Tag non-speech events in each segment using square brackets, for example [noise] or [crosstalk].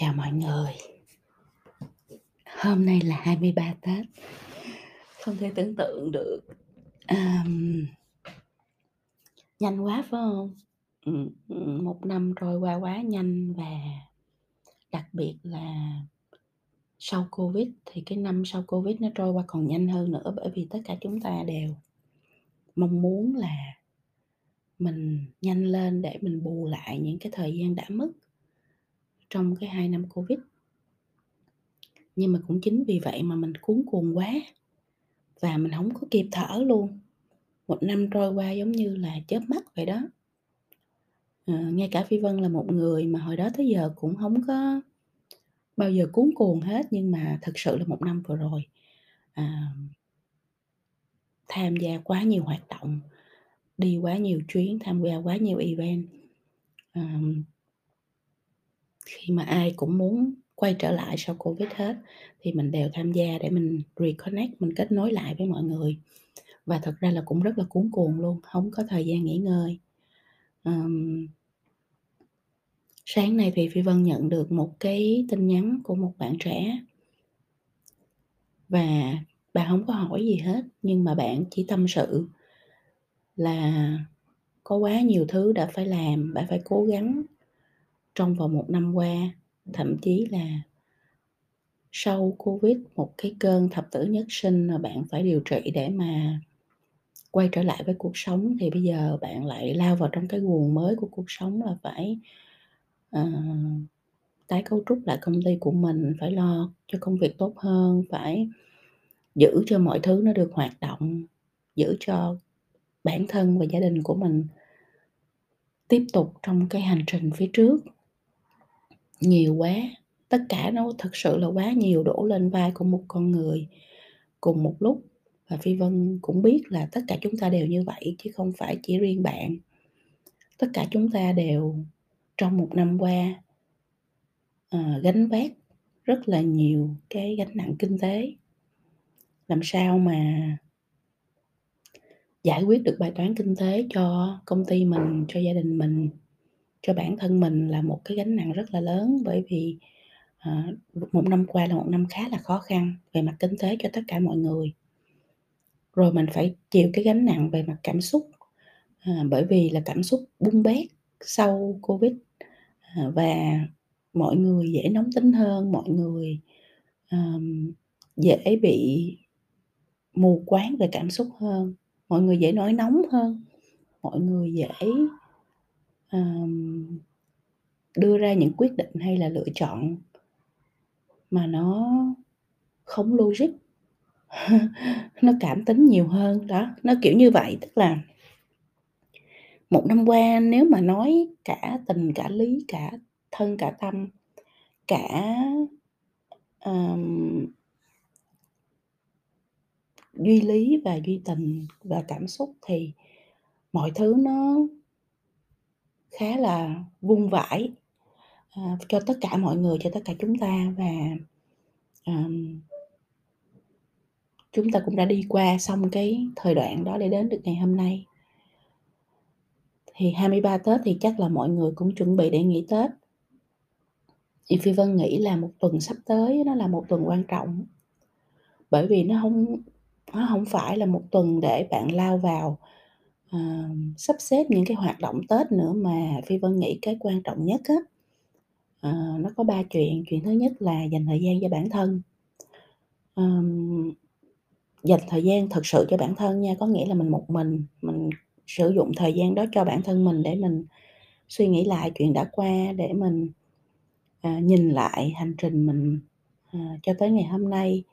Chào mọi người. Hôm nay là 23 Tết. Không thể tưởng tượng được. um, Nhanh quá, phải không ừ, ừ, một năm trôi qua quá nhanh và đặc biệt là sau Covid thì cái năm sau Covid nó trôi qua còn nhanh hơn nữa, bởi vì tất cả chúng ta đều mong muốn là mình nhanh lên để mình bù lại những cái thời gian đã mất trong cái hai năm Covid. Nhưng mà cũng chính vì vậy mà mình cuốn cuồng quá và mình không có kịp thở luôn. một năm trôi qua giống như là chớp mắt vậy đó. à, ngay cả Phi Vân là một người mà hồi đó tới giờ cũng không có bao giờ cuốn cuồng hết, nhưng mà thực sự là một năm vừa rồi, à tham gia quá nhiều hoạt động, đi quá nhiều chuyến, tham gia quá nhiều event. à, khi mà ai cũng muốn quay trở lại sau Covid hết thì mình đều tham gia để mình reconnect, mình kết nối lại với mọi người. Và thật ra là cũng rất là cuốn cuồng luôn, không có thời gian nghỉ ngơi. um, Sáng nay thì Phi Vân nhận được một cái tin nhắn của một bạn trẻ. Và bạn không có hỏi gì hết, nhưng mà bạn chỉ tâm sự là có quá nhiều thứ đã phải làm, bạn phải cố gắng trong vòng một năm qua, thậm chí là sau Covid, một cái cơn thập tử nhất sinh mà bạn phải điều trị để mà quay trở lại với cuộc sống, thì bây giờ bạn lại lao vào trong cái guồng mới của cuộc sống là phải, uh, tái cấu trúc lại công ty của mình, phải lo cho công việc tốt hơn, phải giữ cho mọi thứ nó được hoạt động, giữ cho bản thân và gia đình của mình tiếp tục trong cái hành trình phía trước. Nhiều quá, tất cả nó thực sự là quá nhiều đổ lên vai của một con người cùng một lúc. Và Phi Vân cũng biết là tất cả chúng ta đều như vậy chứ không phải chỉ riêng bạn. Tất cả chúng ta đều trong một năm qua à, gánh vác rất là nhiều cái gánh nặng kinh tế. Làm sao mà giải quyết được bài toán kinh tế cho công ty mình, cho gia đình mình, cho bản thân mình là một cái gánh nặng rất là lớn, bởi vì, uh, một năm qua là một năm khá là khó khăn về mặt kinh tế cho tất cả mọi người. Rồi mình phải chịu cái gánh nặng về mặt cảm xúc, uh, bởi vì là cảm xúc bung bét sau Covid, uh, và mọi người dễ nóng tính hơn, mọi người, um, dễ bị mù quáng về cảm xúc hơn, mọi người dễ nói nóng hơn, mọi người dễ, đưa ra những quyết định hay là lựa chọn mà nó không logic, [laughs] nó cảm tính nhiều hơn. Đó, nó kiểu như vậy, tức là một năm qua nếu mà nói cả tình, cả lý, cả thân, cả tâm, cả, um, duy lý và duy tình và cảm xúc thì mọi thứ nó khá là vung vãi, ờ, cho tất cả mọi người, cho tất cả chúng ta và, um, chúng ta cũng đã đi qua xong cái thời đoạn đó để đến được ngày hôm nay. Thì 23 Tết thì chắc là mọi người cũng chuẩn bị để nghỉ Tết. Thì Phi Vân nghĩ là một tuần sắp tới nó là một tuần quan trọng. Bởi vì nó không nó không phải là một tuần để bạn lao vào, Ờ, sắp xếp những cái hoạt động Tết nữa, mà Phi Vân nghĩ cái quan trọng nhất á, à, nó có ba chuyện. Chuyện thứ nhất là dành thời gian cho bản thân. Ờm, dành thời gian thật sự cho bản thân nha, có nghĩa là mình một mình, mình sử dụng thời gian đó cho bản thân mình để mình suy nghĩ lại chuyện đã qua, để mình, à, nhìn lại hành trình mình, à, cho tới ngày hôm nay,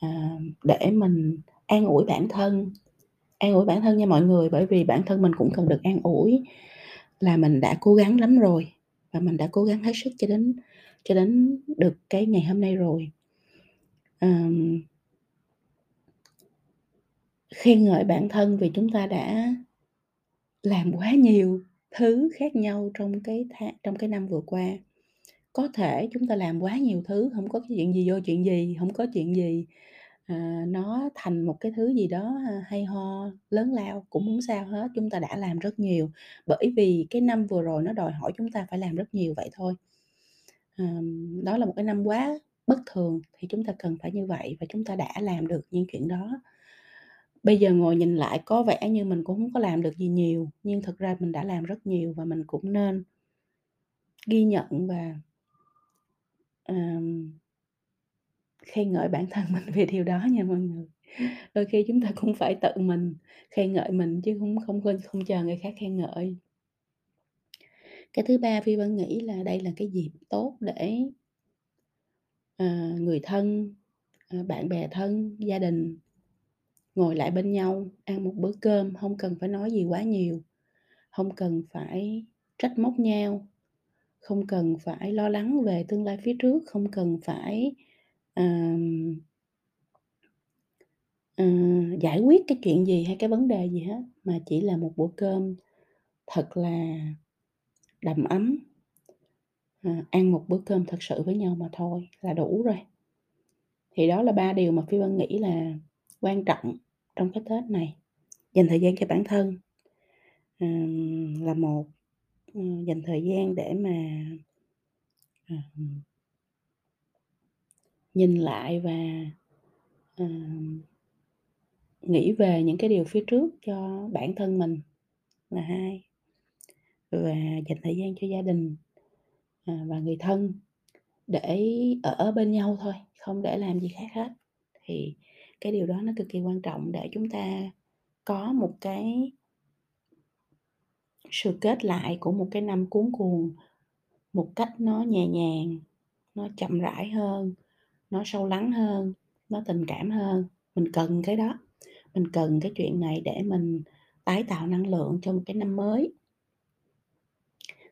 à, để mình an ủi bản thân. An ủi bản thân nha mọi người, bởi vì bản thân mình cũng cần được an ủi là mình đã cố gắng lắm rồi và mình đã cố gắng hết sức cho đến cho đến được cái ngày hôm nay rồi. um, Khen ngợi bản thân vì chúng ta đã làm quá nhiều thứ khác nhau trong cái tháng trong cái năm vừa qua. Có thể chúng ta làm quá nhiều thứ, không có chuyện gì vô chuyện gì, không có chuyện gì, Ờ, nó thành một cái thứ gì đó, ờ, hay ho, lớn lao cũng muốn sao hết, chúng ta đã làm rất nhiều, bởi vì cái năm vừa rồi nó đòi hỏi chúng ta phải làm rất nhiều vậy thôi. đó là một cái năm quá bất thường thì chúng ta cần phải như vậy và chúng ta đã làm được những chuyện đó. Bây giờ ngồi nhìn lại có vẻ như mình cũng không có làm được gì nhiều, nhưng thực ra mình đã làm rất nhiều và mình cũng nên ghi nhận và khen ngợi bản thân mình về điều đó nha mọi người. Đôi khi chúng ta cũng phải tự mình khen ngợi mình chứ không không không, không chờ người khác khen ngợi. Cái thứ ba Phi Vân nghĩ là đây là cái dịp tốt để à, người thân, à, bạn bè thân, gia đình ngồi lại bên nhau ăn một bữa cơm, không cần phải nói gì quá nhiều, không cần phải trách móc nhau, không cần phải lo lắng về tương lai phía trước, không cần phải, ờm ờ, giải quyết cái chuyện gì hay cái vấn đề gì hết, mà chỉ là một bữa cơm thật là đầm ấm. Ờ, ăn một bữa cơm thật sự với nhau mà thôi là đủ rồi. Thì đó là 3 điều mà Phi Vân nghĩ là quan trọng trong cái Tết này. Dành thời gian cho bản thân, ừm, là một, ừm, dành thời gian để mà ờm nhìn lại và, à, nghĩ về những cái điều phía trước cho bản thân mình là hai Và dành thời gian cho gia đình, à, và người thân để ở bên nhau thôi, không để làm gì khác hết. Thì cái điều đó nó cực kỳ quan trọng để chúng ta có một cái sự kết lại của một cái năm cuốn cuồng một cách nó nhẹ nhàng, nó chậm rãi hơn, nó sâu lắng hơn, nó tình cảm hơn. Mình cần cái đó, mình cần cái chuyện này để mình tái tạo năng lượng cho một cái năm mới.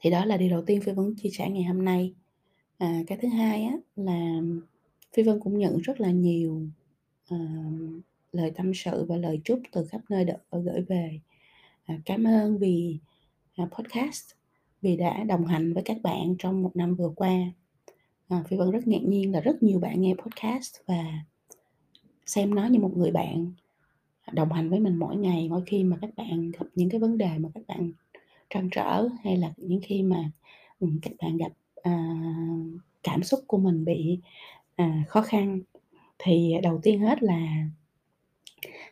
Thì đó là điều đầu tiên Phi Vân chia sẻ ngày hôm nay. À, cái thứ hai á là Phi Vân cũng nhận rất là nhiều, ờ, lời tâm sự và lời chúc từ khắp nơi đ gửi về. À, cảm ơn vì, à, podcast, vì đã đồng hành với các bạn trong một năm vừa qua. À, Phi Vân rất ngạc nhiên là rất nhiều bạn nghe podcast và xem nó như một người bạn đồng hành với mình mỗi ngày, mỗi khi mà các bạn gặp những cái vấn đề mà các bạn trăn trở, hay là những khi mà, các bạn gặp, à, cảm xúc của mình bị, à, khó khăn. Thì đầu tiên hết là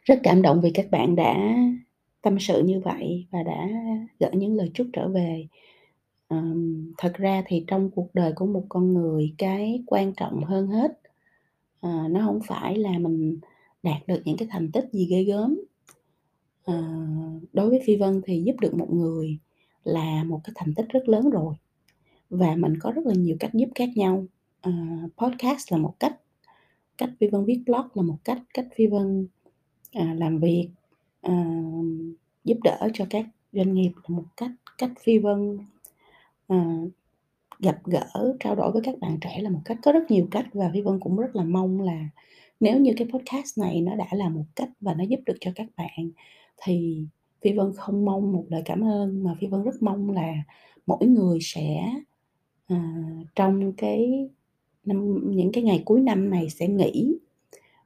rất cảm động vì các bạn đã tâm sự như vậy và đã gửi những lời chúc trở về um, thật ra thì trong cuộc đời của một con người, cái quan trọng hơn hết, uh, nó không phải là mình đạt được những cái thành tích gì ghê gớm. uh, đối với Phi Vân thì giúp được một người là một cái thành tích rất lớn rồi, và mình có rất là nhiều cách giúp khác nhau. uh, podcast là một cách, cách Phi Vân viết blog là một cách, cách Phi Vân, uh, làm việc, uh, giúp đỡ cho các doanh nghiệp là một cách, cách Phi Vân, ờ, gặp gỡ, trao đổi với các bạn trẻ là một cách. Có rất nhiều cách và Phi Vân cũng rất là mong là nếu như cái podcast này nó đã là một cách và nó giúp được cho các bạn, thì Phi Vân không mong một lời cảm ơn, mà Phi Vân rất mong là mỗi người sẽ, à, trong cái năm những cái ngày cuối năm này sẽ nghĩ,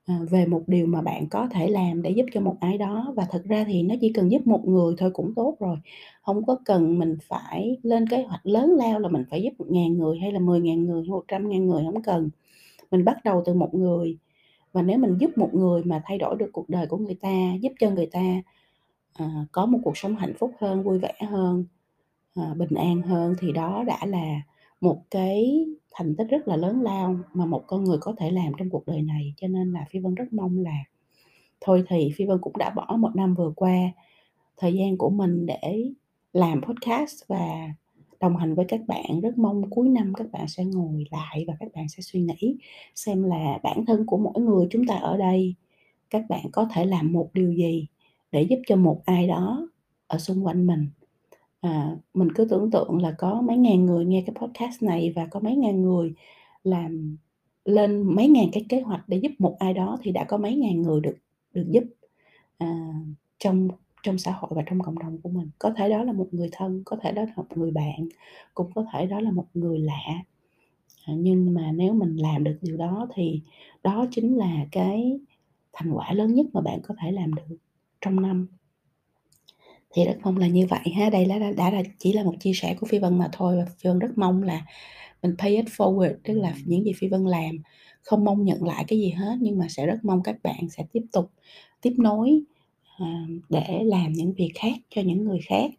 À, về một điều mà bạn có thể làm để giúp cho một ai đó. Và thật ra thì nó chỉ cần giúp một người thôi cũng tốt rồi, không có cần mình phải lên kế hoạch lớn lao là mình phải giúp một ngàn người hay là mười ngàn người một trăm ngàn người, không cần. Mình bắt đầu từ một người, và nếu mình giúp một người mà thay đổi được cuộc đời của người ta, giúp cho người ta, à, có một cuộc sống hạnh phúc hơn, vui vẻ hơn, à, bình an hơn thì đó đã là một cái thành tích rất là lớn lao mà một con người có thể làm trong cuộc đời này. Cho nên là Phi Vân rất mong là thôi thì Phi Vân cũng đã bỏ một năm vừa qua, thời gian của mình để làm podcast và đồng hành với các bạn. Rất mong cuối năm các bạn sẽ ngồi lại và các bạn sẽ suy nghĩ xem là bản thân của mỗi người chúng ta ở đây, các bạn có thể làm một điều gì để giúp cho một ai đó ở xung quanh mình. À, mình cứ tưởng tượng là có mấy ngàn người nghe cái podcast này và có mấy ngàn người làm lên mấy ngàn cái kế hoạch để giúp một ai đó thì đã có mấy ngàn người được được giúp, à, trong trong xã hội và trong cộng đồng của mình. Có thể đó là một người thân, có thể đó là một người bạn, cũng có thể đó là một người lạ. À, nhưng mà nếu mình làm được điều đó thì đó chính là cái thành quả lớn nhất mà bạn có thể làm được trong năm. Thì rất mong là như vậy ha, đây lá đã đã là chỉ là một chia sẻ của Phi Vân mà thôi và Phi Vân rất mong là mình pay it forward, tức là những gì Phi Vân làm không mong nhận lại cái gì hết, nhưng mà sẽ rất mong các bạn sẽ tiếp tục tiếp nối, ờ, để làm những việc khác cho những người khác,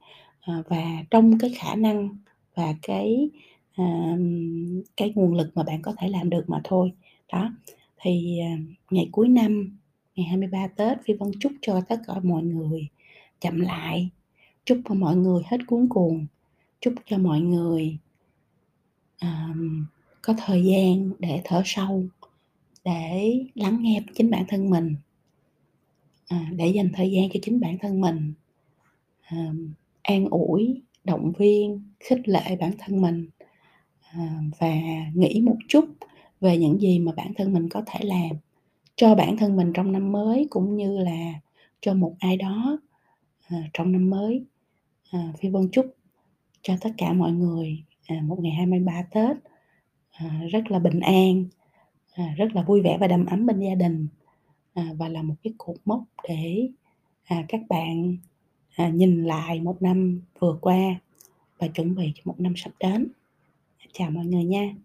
ờ, và trong cái khả năng và cái, ờm, cái nguồn lực mà bạn có thể làm được mà thôi. Đó, thì, à, ngày cuối năm, ngày 23 Tết, Phi Vân chúc cho tất cả mọi người chậm lại, chúc cho mọi người hết cuốn cuồng, chúc cho mọi người um, có thời gian để thở sâu, để lắng nghe chính bản thân mình. À, để dành thời gian cho chính bản thân mình, à, an ủi, động viên, khích lệ bản thân mình, à, và nghĩ một chút về những gì mà bản thân mình có thể làm. Cho bản thân mình trong năm mới, cũng như là cho một ai đó, À, trong năm mới. À, Phi Vân chúc cho tất cả mọi người, à, một ngày 23 Tết, à, rất là bình an, à, rất là vui vẻ và đầm ấm bên gia đình, à, và là một cái cột mốc để, à, các bạn, à, nhìn lại một năm vừa qua và chuẩn bị cho một năm sắp đến. Chào mọi người nha.